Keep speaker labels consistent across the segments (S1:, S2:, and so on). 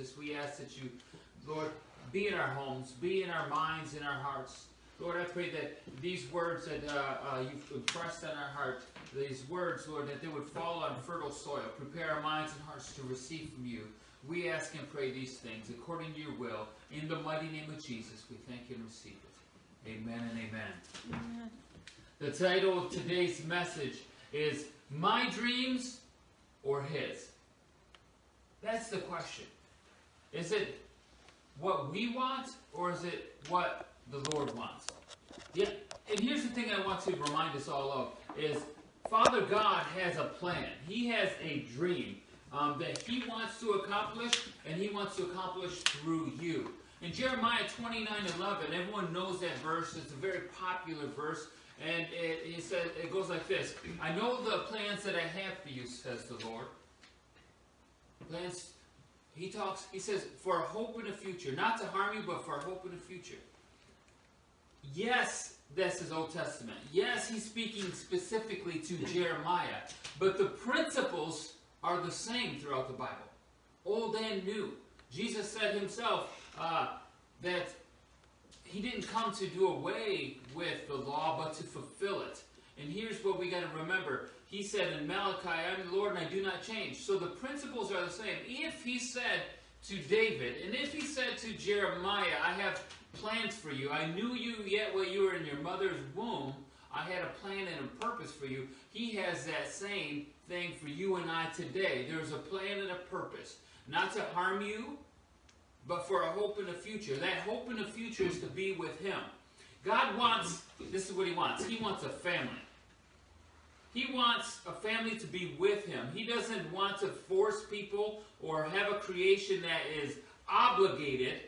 S1: Jesus, we ask that you, Lord, be in our homes, be in our minds, in our hearts. Lord, I pray that these words that uh, uh, you've impressed on our heart, these words, Lord, that they would fall on fertile soil. Prepare our minds and hearts to receive from you. We ask and pray these things according to your will. In the mighty name of Jesus, we thank you and receive it. Amen and amen. amen. The title of today's message is My Dreams or His? That's the question. Is it what we want or is it what the Lord wants? Yeah, and here's the thing I want to remind us all of is Father God has a plan. He has a dream um, that he wants to accomplish and he wants to accomplish through you. In Jeremiah 29, 11, everyone knows that verse. It's a very popular verse. And it, it says it goes like this: I know the plans that I have for you, says the Lord. Plans. He talks. He says for a hope in the future, not to harm you, but for a hope in the future. Yes, this is Old Testament. Yes, he's speaking specifically to Jeremiah, but the principles are the same throughout the Bible, old and new. Jesus said himself uh, that he didn't come to do away with the law, but to fulfill it. And here's what we got to remember. He said in Malachi, I'm the Lord and I do not change. So the principles are the same. If he said to David, and if he said to Jeremiah, I have plans for you, I knew you yet while you were in your mother's womb, I had a plan and a purpose for you. He has that same thing for you and I today. There's a plan and a purpose. Not to harm you, but for a hope in the future. That hope in the future is to be with Him. God wants, this is what He wants. He wants a family. He wants a family to be with Him. He doesn't want to force people or have a creation that is obligated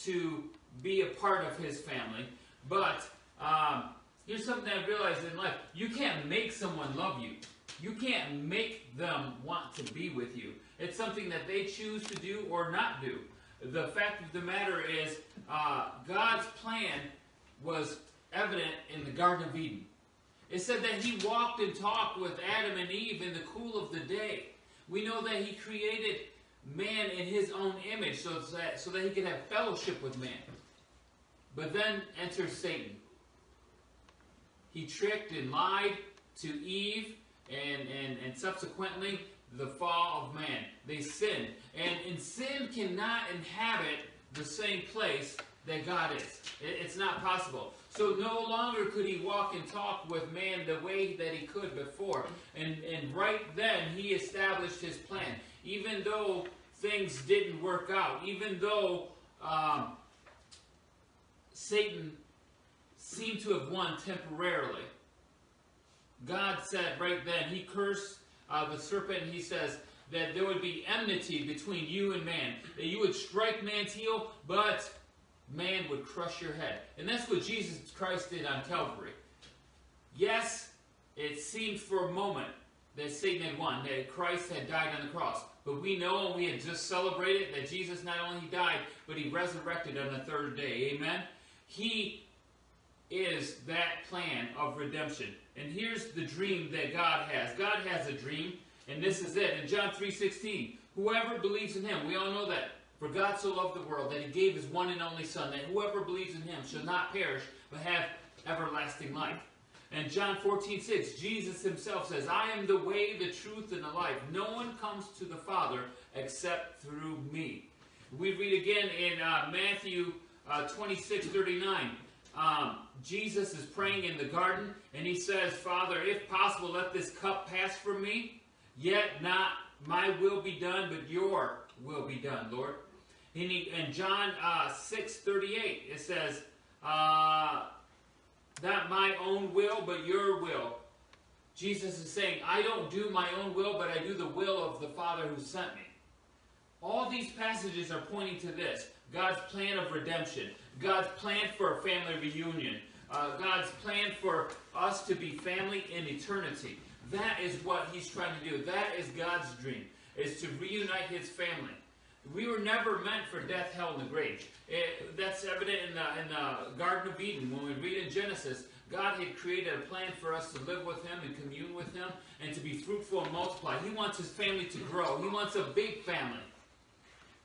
S1: to be a part of His family. But um, here's something I realized in life you can't make someone love you. You can't make them want to be with you. It's something that they choose to do or not do. The fact of the matter is, uh, God's plan was evident in the Garden of Eden. It said that he walked and talked with Adam and Eve in the cool of the day. We know that he created man in his own image so that, so that he could have fellowship with man. But then enters Satan. He tricked and lied to Eve and, and, and subsequently the fall of man. They sinned. And, and sin cannot inhabit the same place that God is. It, it's not possible. So no longer could he walk and talk with man the way that he could before. And, and right then, he established his plan. Even though things didn't work out, even though um, Satan seemed to have won temporarily, God said right then, he cursed uh, the serpent, he says that there would be enmity between you and man. That you would strike man's heel, but man would crush your head. And that's what Jesus Christ did on Calvary. Yes, it seemed for a moment that Satan had won, that Christ had died on the cross. But we know, and we had just celebrated, that Jesus not only died, but he resurrected on the third day. Amen? He is that plan of redemption. And here's the dream that God has. God has a dream, and this is it. In John 3.16, whoever believes in him, we all know that. For God so loved the world that he gave his one and only Son, that whoever believes in him shall not perish, but have everlasting life. And John 14, 6, Jesus himself says, I am the way, the truth, and the life. No one comes to the Father except through me. We read again in uh, Matthew uh, 26, 39. Um, Jesus is praying in the garden, and he says, Father, if possible, let this cup pass from me, yet not my will be done, but your will be done, Lord. And in John uh, 6, 38, it says, uh, not my own will, but your will. Jesus is saying, I don't do my own will, but I do the will of the Father who sent me. All these passages are pointing to this God's plan of redemption, God's plan for a family reunion, uh, God's plan for us to be family in eternity. That is what He's trying to do. That is God's dream, is to reunite His family. We were never meant for death, hell, and the grave. It, that's evident in the, in the Garden of Eden. When we read in Genesis, God had created a plan for us to live with Him and commune with Him and to be fruitful and multiply. He wants His family to grow. He wants a big family.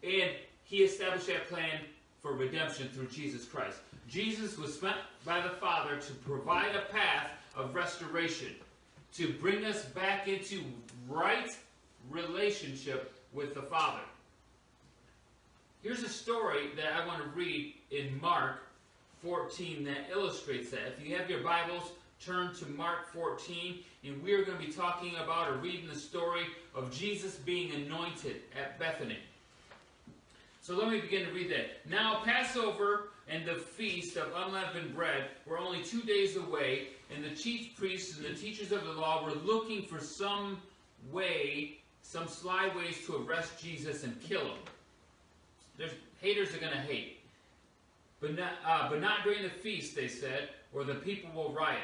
S1: And he established that plan for redemption through Jesus Christ. Jesus was sent by the Father to provide a path of restoration, to bring us back into right relationship with the Father. Here's a story that I want to read in Mark 14 that illustrates that. If you have your Bibles, turn to Mark 14, and we're going to be talking about or reading the story of Jesus being anointed at Bethany. So let me begin to read that. Now, Passover and the feast of unleavened bread were only two days away, and the chief priests and the teachers of the law were looking for some way, some sly ways to arrest Jesus and kill him. There's, haters are going to hate. But not, uh, but not during the feast, they said, or the people will riot.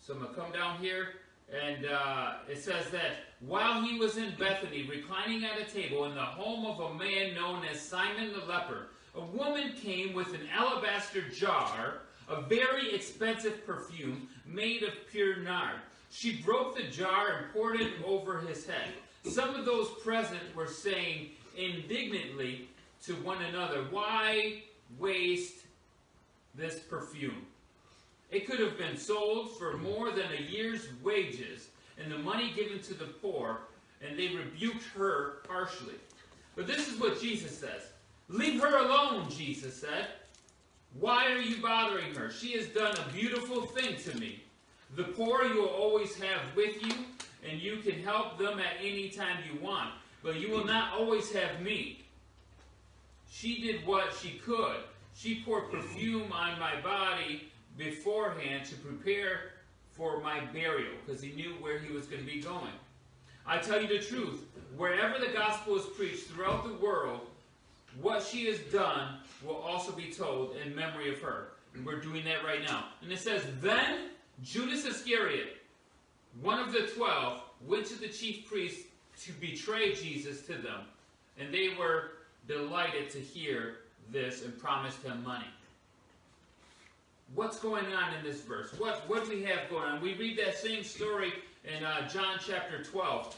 S1: So I'm going to come down here, and uh, it says that while he was in Bethany, reclining at a table in the home of a man known as Simon the leper, a woman came with an alabaster jar of very expensive perfume made of pure nard. She broke the jar and poured it over his head. Some of those present were saying indignantly to one another, Why waste this perfume? It could have been sold for more than a year's wages and the money given to the poor, and they rebuked her harshly. But this is what Jesus says. Leave her alone, Jesus said. Why are you bothering her? She has done a beautiful thing to me. The poor you will always have with you, and you can help them at any time you want, but you will not always have me. She did what she could. She poured perfume on my body beforehand to prepare for my burial because he knew where he was going to be going. I tell you the truth, wherever the gospel is preached throughout the world, what she has done will also be told in memory of her. And we're doing that right now. And it says, Then Judas Iscariot, one of the twelve, went to the chief priests to betray Jesus to them. And they were delighted to hear this and promised him money what's going on in this verse? What, what do we have going on? We read that same story in uh, John chapter 12,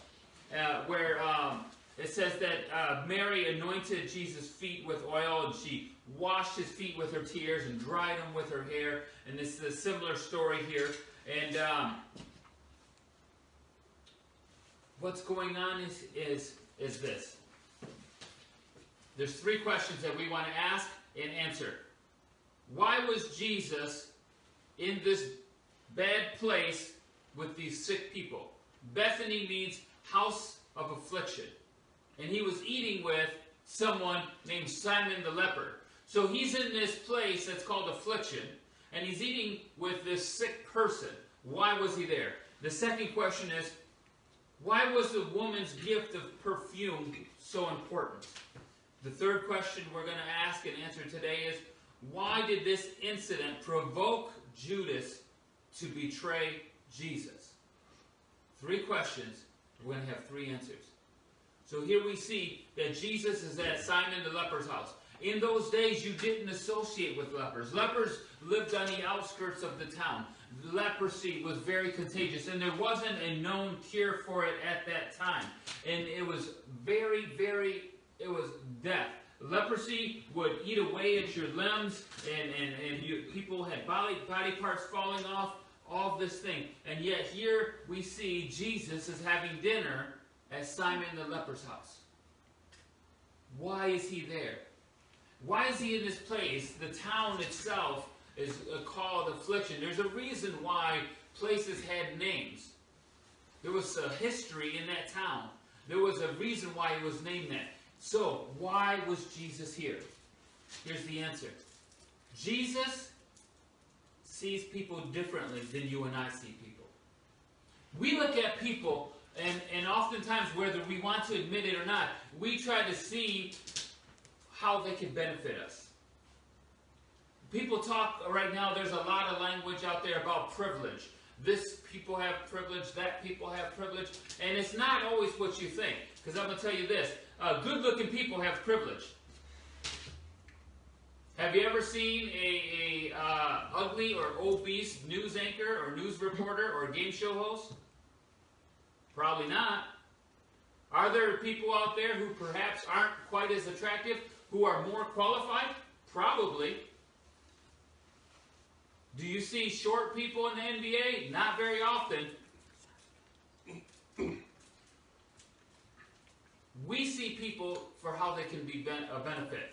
S1: uh, where um, it says that uh, Mary anointed Jesus' feet with oil and she washed his feet with her tears and dried them with her hair. And this is a similar story here. And um, what's going on is, is, is this. There's three questions that we want to ask and answer. Why was Jesus in this bad place with these sick people? Bethany means house of affliction. And he was eating with someone named Simon the leper. So he's in this place that's called affliction, and he's eating with this sick person. Why was he there? The second question is, why was the woman's gift of perfume so important? The third question we're going to ask and answer today is, why did this incident provoke Judas to betray Jesus? Three questions. We're going to have three answers. So here we see that Jesus is at Simon the leper's house. In those days, you didn't associate with lepers. Lepers lived on the outskirts of the town. Leprosy was very contagious, and there wasn't a known cure for it at that time. And it was very, very, it was death. Leprosy would eat away at your limbs, and, and, and you, people had body, body parts falling off, all this thing. And yet here we see Jesus is having dinner at Simon the leper's house. Why is he there? Why is he in this place? The town itself is called affliction. There's a reason why places had names. There was a history in that town. There was a reason why it was named that. So, why was Jesus here? Here's the answer Jesus sees people differently than you and I see people. We look at people, and, and oftentimes, whether we want to admit it or not, we try to see how they can benefit us. People talk right now, there's a lot of language out there about privilege. This people have privilege, that people have privilege, and it's not always what you think. Because I'm going to tell you this uh, good looking people have privilege. Have you ever seen a, a uh, ugly or obese news anchor or news reporter or game show host? Probably not. Are there people out there who perhaps aren't quite as attractive, who are more qualified? Probably. Do you see short people in the NBA? Not very often. We see people for how they can be a benefit.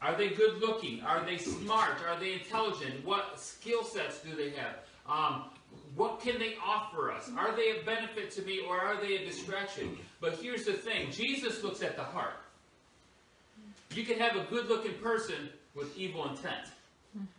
S1: Are they good looking? Are they smart? Are they intelligent? What skill sets do they have? Um, what can they offer us? Are they a benefit to me or are they a distraction? But here's the thing Jesus looks at the heart. You can have a good looking person with evil intent.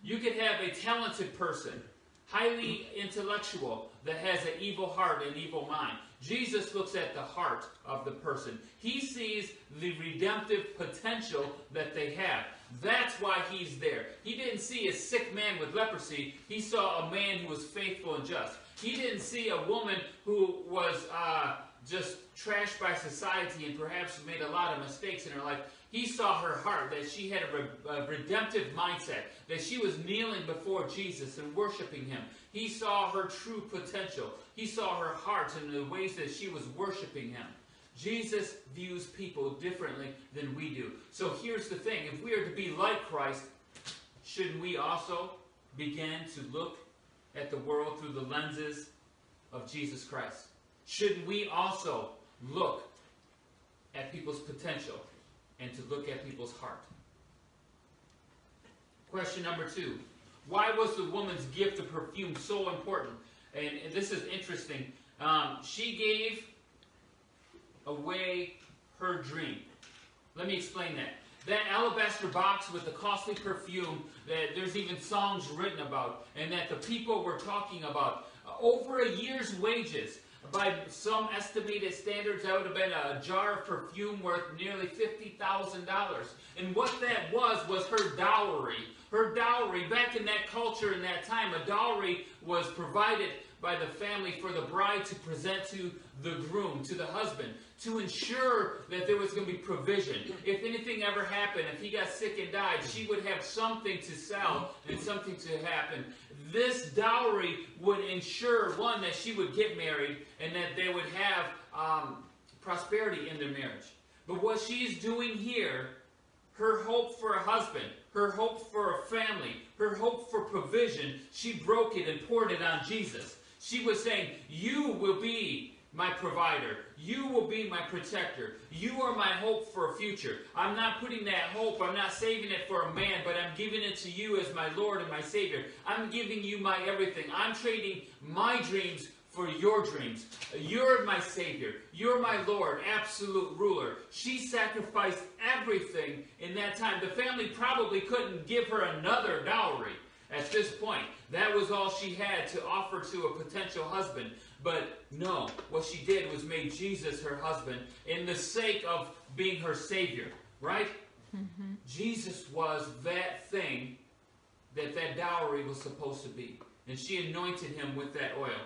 S1: You could have a talented person, highly intellectual, that has an evil heart and evil mind. Jesus looks at the heart of the person. He sees the redemptive potential that they have. That's why he's there. He didn't see a sick man with leprosy. He saw a man who was faithful and just. He didn't see a woman who was uh, just trashed by society and perhaps made a lot of mistakes in her life. He saw her heart, that she had a, re- a redemptive mindset, that she was kneeling before Jesus and worshiping him. He saw her true potential. He saw her heart and the ways that she was worshiping him. Jesus views people differently than we do. So here's the thing if we are to be like Christ, shouldn't we also begin to look at the world through the lenses of Jesus Christ? Shouldn't we also look at people's potential and to look at people's heart? Question number two Why was the woman's gift of perfume so important? And, and this is interesting. Um, she gave away her dream. Let me explain that. That alabaster box with the costly perfume that there's even songs written about, and that the people were talking about. Over a year's wages. By some estimated standards, that would have been a jar of perfume worth nearly $50,000. And what that was, was her dowry. Her dowry, back in that culture, in that time, a dowry was provided by the family for the bride to present to the groom, to the husband, to ensure that there was going to be provision. If anything ever happened, if he got sick and died, she would have something to sell and something to happen. This dowry would ensure, one, that she would get married and that they would have um, prosperity in their marriage. But what she's doing here, her hope for a husband, her hope for a family, her hope for provision, she broke it and poured it on Jesus. She was saying, You will be my provider. You will be my protector. You are my hope for a future. I'm not putting that hope, I'm not saving it for a man, but I'm giving it to you as my Lord and my Savior. I'm giving you my everything. I'm trading my dreams for your dreams. You're my Savior. You're my Lord, absolute ruler. She sacrificed everything in that time. The family probably couldn't give her another dowry at this point. That was all she had to offer to a potential husband. But no, what she did was made Jesus her husband in the sake of being her Savior, right? Mm-hmm. Jesus was that thing that that dowry was supposed to be. And she anointed him with that oil.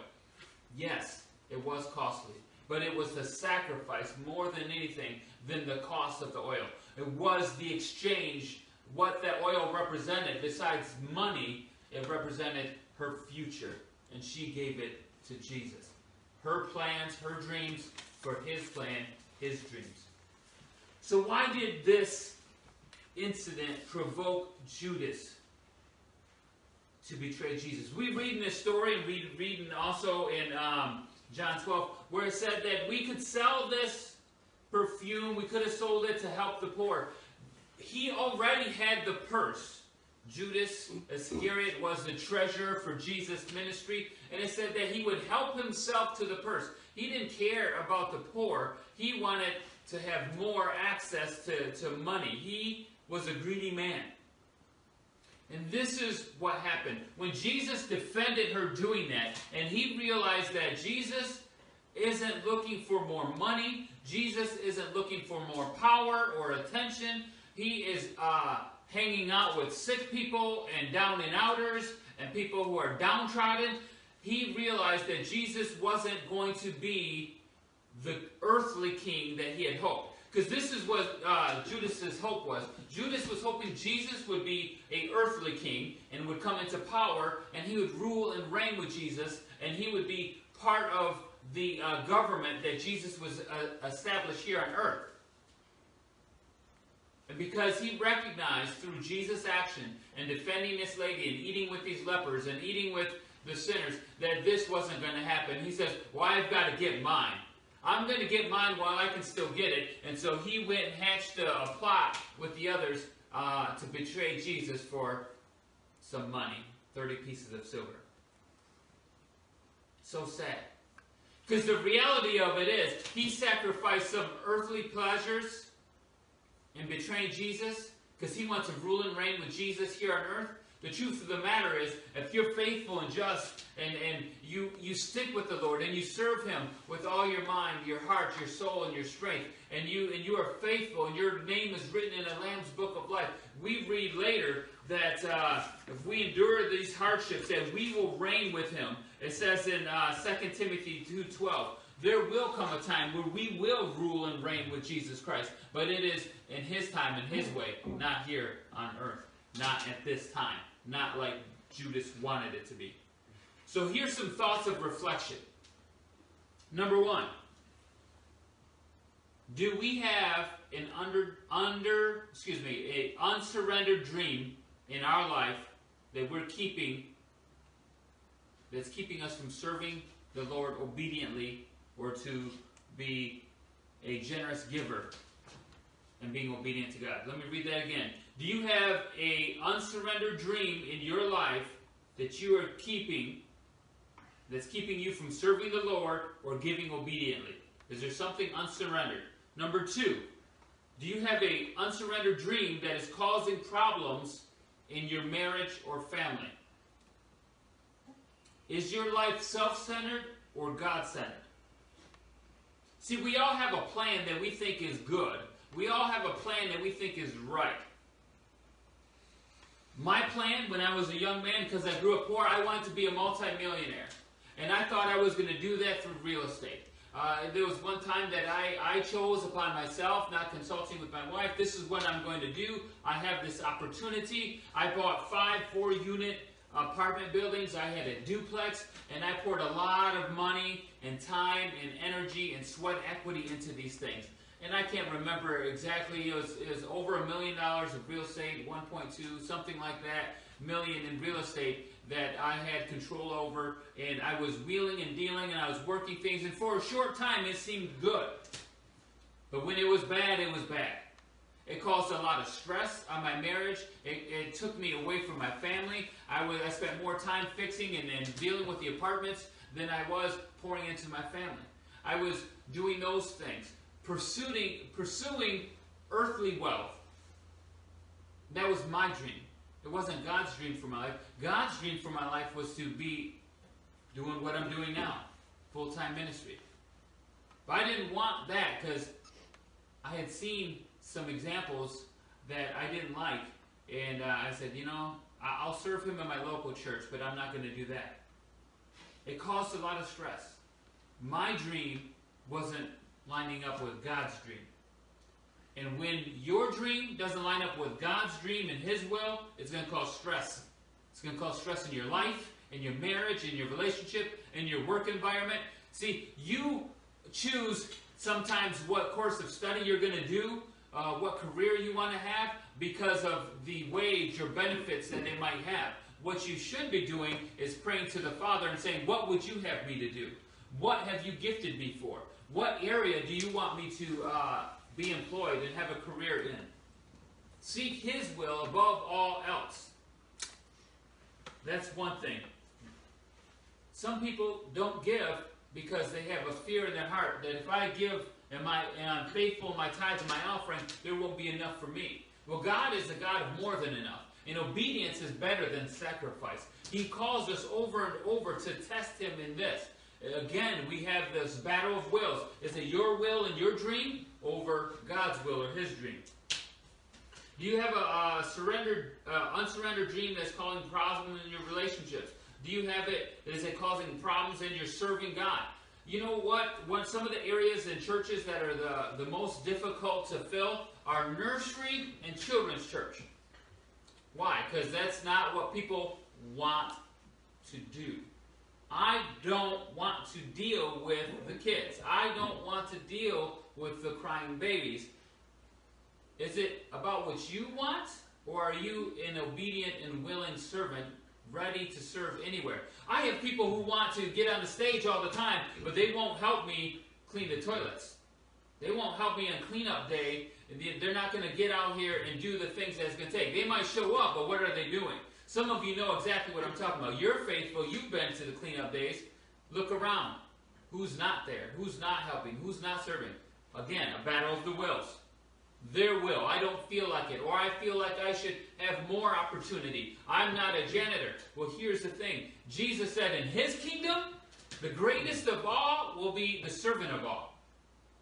S1: Yes, it was costly, but it was the sacrifice more than anything than the cost of the oil. It was the exchange, what that oil represented. Besides money, it represented her future, and she gave it to Jesus. Her plans, her dreams for his plan, his dreams. So, why did this incident provoke Judas to betray Jesus? We read in this story, and we read also in um, John 12, where it said that we could sell this perfume, we could have sold it to help the poor. He already had the purse Judas Iscariot was the treasurer for Jesus' ministry, and it said that he would help himself to the purse. He didn't care about the poor. He wanted to have more access to, to money. He was a greedy man. And this is what happened. When Jesus defended her doing that, and he realized that Jesus isn't looking for more money, Jesus isn't looking for more power or attention, he is uh, hanging out with sick people and down and outers and people who are downtrodden, he realized that Jesus wasn't going to be the earthly king that he had hoped. Because this is what uh, Judas's hope was. Judas was hoping Jesus would be a earthly king and would come into power, and he would rule and reign with Jesus, and he would be part of the uh, government that Jesus was uh, established here on earth. And because he recognized through Jesus' action and defending this lady and eating with these lepers and eating with the sinners that this wasn't going to happen, he says, Well, I've got to get mine. I'm going to get mine while I can still get it. And so he went and hatched a, a plot with the others uh, to betray Jesus for some money 30 pieces of silver. So sad. Because the reality of it is, he sacrificed some earthly pleasures in betraying Jesus because he wants to rule and reign with Jesus here on earth. The truth of the matter is, if you're faithful and just and, and you, you stick with the Lord and you serve Him with all your mind, your heart, your soul, and your strength, and you and you are faithful and your name is written in the Lamb's book of life, we read later that uh, if we endure these hardships, that we will reign with Him. It says in uh, 2 Timothy 2.12, there will come a time where we will rule and reign with Jesus Christ, but it is in His time and His way, not here on earth, not at this time not like Judas wanted it to be. So here's some thoughts of reflection. Number one, do we have an under under excuse me a unsurrendered dream in our life that we're keeping that's keeping us from serving the Lord obediently or to be a generous giver and being obedient to God. Let me read that again. Do you have a unsurrendered dream in your life that you are keeping that's keeping you from serving the Lord or giving obediently? Is there something unsurrendered? Number two, do you have a unsurrendered dream that is causing problems in your marriage or family? Is your life self-centered or God-centered? See, we all have a plan that we think is good. We all have a plan that we think is right. My plan when I was a young man, because I grew up poor, I wanted to be a multimillionaire. And I thought I was going to do that through real estate. Uh, there was one time that I, I chose upon myself, not consulting with my wife, this is what I'm going to do. I have this opportunity. I bought five four unit apartment buildings. I had a duplex, and I poured a lot of money and time and energy and sweat equity into these things and I can't remember exactly. It was, it was over a million dollars of real estate, 1.2, something like that, million in real estate that I had control over, and I was wheeling and dealing, and I was working things, and for a short time it seemed good. But when it was bad, it was bad. It caused a lot of stress on my marriage. It, it took me away from my family. I, was, I spent more time fixing and, and dealing with the apartments than I was pouring into my family. I was doing those things pursuing, pursuing earthly wealth. That was my dream. It wasn't God's dream for my life. God's dream for my life was to be doing what I'm doing now, full time ministry. But I didn't want that because I had seen some examples that I didn't like. And uh, I said, you know, I'll serve him in my local church, but I'm not going to do that. It caused a lot of stress. My dream wasn't lining up with God's dream. And when your dream doesn't line up with God's dream and His will, it's going to cause stress. It's going to cause stress in your life, in your marriage, in your relationship, in your work environment. See, you choose sometimes what course of study you're going to do, uh, what career you want to have, because of the wage or benefits that they might have. What you should be doing is praying to the Father and saying, What would you have me to do? What have you gifted me for? What area do you want me to uh, be employed and have a career in? Seek His will above all else. That's one thing. Some people don't give because they have a fear in their heart that if I give and, my, and I'm faithful in my tithes and my offering, there won't be enough for me. Well, God is a God of more than enough. And obedience is better than sacrifice. He calls us over and over to test Him in this. Again, we have this battle of wills. Is it your will and your dream over God's will or His dream? Do you have a, a surrendered, uh, unsurrendered dream that's causing problems in your relationships? Do you have it? Is it causing problems in your serving God? You know what? One, some of the areas in churches that are the, the most difficult to fill are nursery and children's church. Why? Because that's not what people want to do. I don't want to deal with the kids. I don't want to deal with the crying babies. Is it about what you want, or are you an obedient and willing servant ready to serve anywhere? I have people who want to get on the stage all the time, but they won't help me clean the toilets. They won't help me on cleanup day. They're not going to get out here and do the things that it's going to take. They might show up, but what are they doing? Some of you know exactly what I'm talking about. You're faithful. You've been to the cleanup days. Look around. Who's not there? Who's not helping? Who's not serving? Again, a battle of the wills. Their will. I don't feel like it. Or I feel like I should have more opportunity. I'm not a janitor. Well, here's the thing Jesus said in his kingdom, the greatest of all will be the servant of all.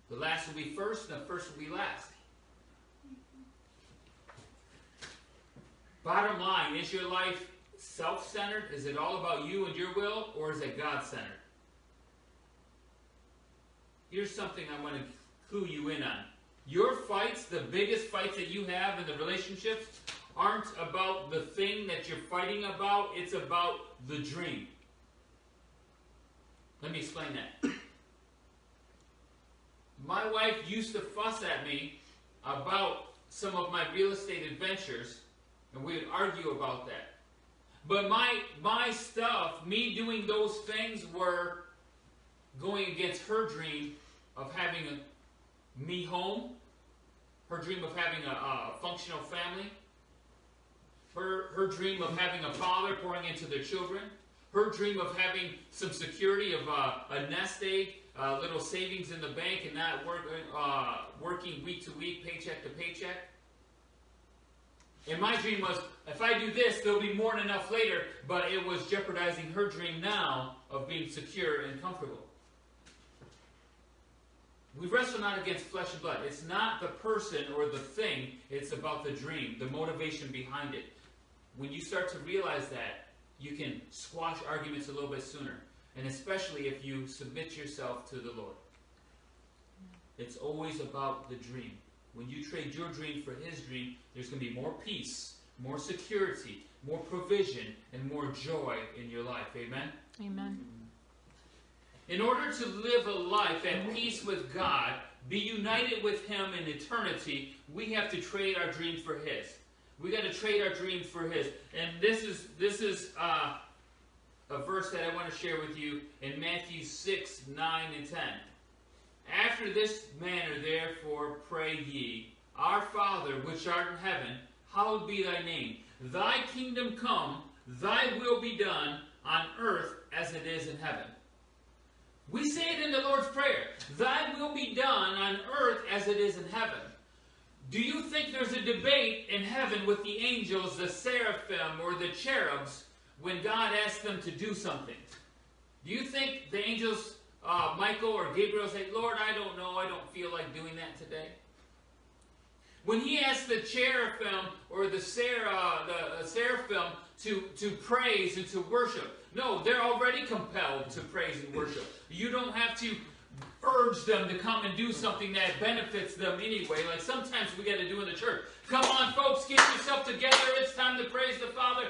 S1: The last will be first, and the first will be last. Bottom line, is your life self centered? Is it all about you and your will, or is it God centered? Here's something I want to clue you in on. Your fights, the biggest fights that you have in the relationships, aren't about the thing that you're fighting about, it's about the dream. Let me explain that. My wife used to fuss at me about some of my real estate adventures, and we would argue about that. But my my stuff, me doing those things were going against her dream of having a, me home, her dream of having a, a functional family, her, her dream of having a father pouring into their children, her dream of having some security of uh, a nest egg, uh, little savings in the bank, and not work, uh, working week to week, paycheck to paycheck. And my dream was, if I do this, there'll be more than enough later, but it was jeopardizing her dream now of being secure and comfortable. We wrestle not against flesh and blood. It's not the person or the thing, it's about the dream, the motivation behind it. When you start to realize that, you can squash arguments a little bit sooner. And especially if you submit yourself to the Lord. It's always about the dream. When you trade your dream for his dream, there's going to be more peace, more security, more provision, and more joy in your life. Amen?
S2: Amen.
S1: In order to live a life at peace with God, be united with Him in eternity, we have to trade our dreams for His. We got to trade our dreams for His. And this is this is uh, a verse that I want to share with you in Matthew six, nine, and ten. After this manner, therefore, pray ye, Our Father which art in heaven, hallowed be thy name. Thy kingdom come, thy will be done on earth as it is in heaven. We say it in the Lord's Prayer Thy will be done on earth as it is in heaven. Do you think there's a debate in heaven with the angels, the seraphim, or the cherubs when God asks them to do something? Do you think the angels, uh, Michael or Gabriel, say, Lord, I don't know, I don't feel like doing that today? When he asked the cherubim or the, ser- the seraphim to, to praise and to worship, no, they're already compelled to praise and worship. You don't have to urge them to come and do something that benefits them anyway, like sometimes we got to do in the church. Come on, folks, get yourself together. It's time to praise the Father.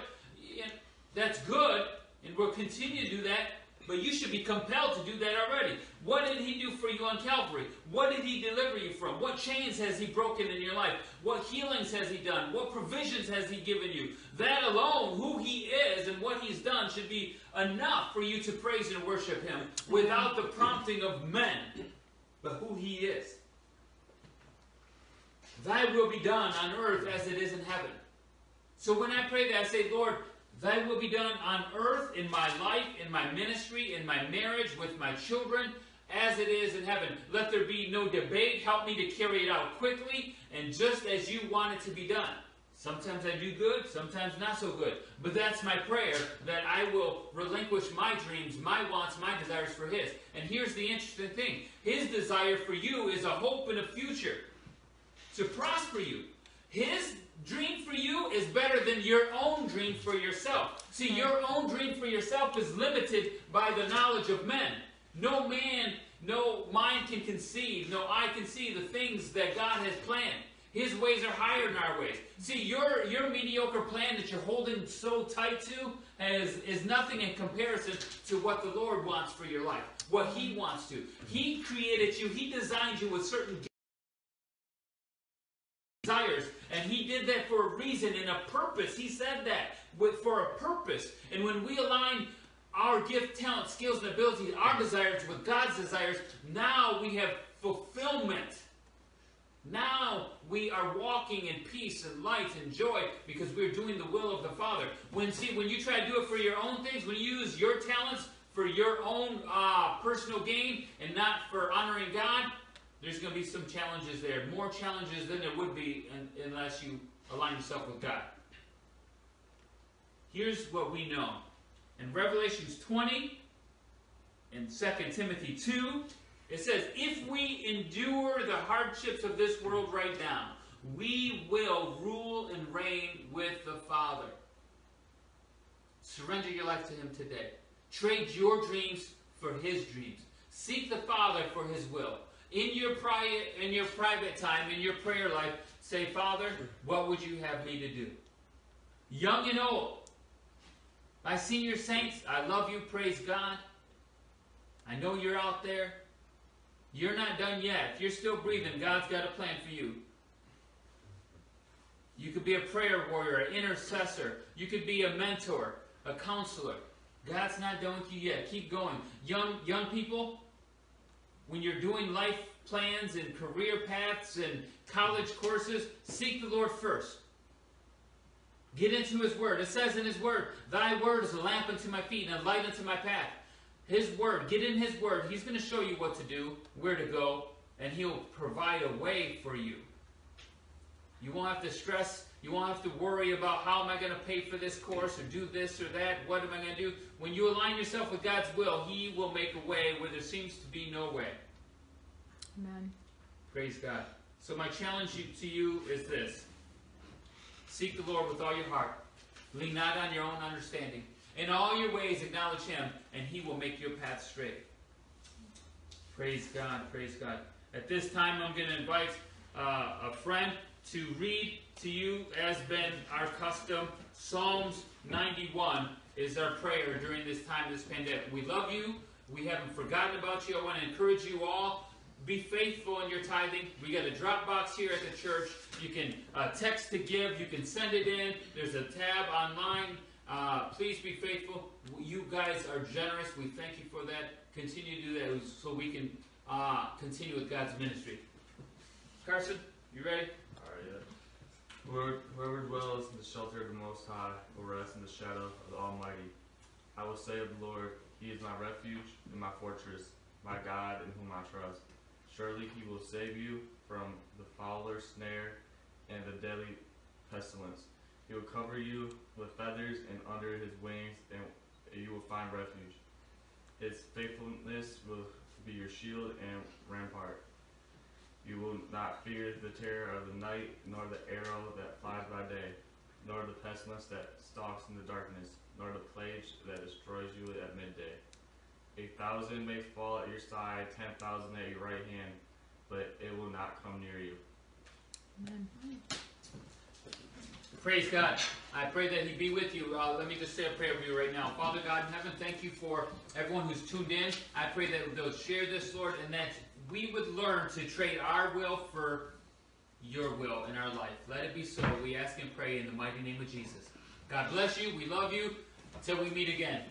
S1: And that's good, and we'll continue to do that. But you should be compelled to do that already. What did he do for you on Calvary? What did he deliver you from? What chains has he broken in your life? What healings has he done? What provisions has he given you? That alone, who he is and what he's done, should be enough for you to praise and worship him without the prompting of men, but who he is. Thy will be done on earth as it is in heaven. So when I pray that, I say, Lord, Thy will be done on earth, in my life, in my ministry, in my marriage, with my children, as it is in heaven. Let there be no debate. Help me to carry it out quickly and just as you want it to be done. Sometimes I do good, sometimes not so good. But that's my prayer that I will relinquish my dreams, my wants, my desires for His. And here's the interesting thing His desire for you is a hope and a future to prosper you. His dream for you is better than your own dream for yourself. See, hmm. your own dream for yourself is limited by the knowledge of men. No man, no mind can conceive, no eye can see the things that God has planned. His ways are higher than our ways. See, your your mediocre plan that you're holding so tight to is, is nothing in comparison to what the Lord wants for your life. What He wants to. He created you, He designed you with certain desires. And He did that for a reason and a purpose. He said that with, for a purpose. And when we align our gift, talent, skills, and abilities, our desires with God's desires, now we have fulfillment. Now we are walking in peace and light and joy because we're doing the will of the Father. When see when you try to do it for your own things, when you use your talents for your own uh, personal gain and not for honoring God, there's going to be some challenges there. More challenges than there would be in, unless you align yourself with God. Here's what we know. In Revelations 20 and 2 Timothy 2, it says, If we endure the hardships of this world right now, we will rule and reign with the Father. Surrender your life to Him today. Trade your dreams for His dreams. Seek the Father for His will. In your private, in your private time, in your prayer life, say, Father, what would you have me to do? Young and old. My senior saints, I love you, praise God. I know you're out there. You're not done yet. If you're still breathing, God's got a plan for you. You could be a prayer warrior, an intercessor. You could be a mentor, a counselor. God's not done with you yet. Keep going. Young, young people, when you're doing life plans and career paths and college courses, seek the Lord first. Get into His Word. It says in His Word, Thy Word is a lamp unto my feet and a light unto my path. His Word, get in His Word. He's going to show you what to do, where to go, and He'll provide a way for you. You won't have to stress. You won't have to worry about how am I going to pay for this course or do this or that. What am I going to do? When you align yourself with God's will, He will make a way where there seems to be no way.
S2: Amen.
S1: Praise God. So my challenge to you is this. Seek the Lord with all your heart. Lean not on your own understanding. In all your ways acknowledge Him, and He will make your path straight. Praise God. Praise God. At this time, I'm going to invite uh, a friend to read to you, as been our custom, Psalms 91 is our prayer during this time, this pandemic. We love you. We haven't forgotten about you. I want to encourage you all. Be faithful in your tithing. We got a drop box here at the church. You can uh, text to give. You can send it in. There's a tab online. Uh, please be faithful. You guys are generous. We thank you for that. Continue to do that so we can uh, continue with God's ministry. Carson, you ready?
S3: Whoever dwells in the shelter of the Most High will rest in the shadow of the Almighty. I will say of the Lord, He is my refuge and my fortress, my God in whom I trust. Surely He will save you from the fowler's snare and the deadly pestilence. He will cover you with feathers, and under His wings and you will find refuge. His faithfulness will be your shield and rampart. You will not fear the terror of the night, nor the arrow that flies by day, nor the pestilence that stalks in the darkness, nor the plague that destroys you at midday. A thousand may fall at your side, ten thousand at your right hand, but it will not come near you.
S2: Amen.
S1: Praise God. I pray that He be with you. Uh, let me just say a prayer for you right now. Father God in heaven, thank you for everyone who's tuned in. I pray that they'll share this, Lord, and that we would learn to trade our will for your will in our life. Let it be so. We ask and pray in the mighty name of Jesus. God bless you. We love you. Until we meet again.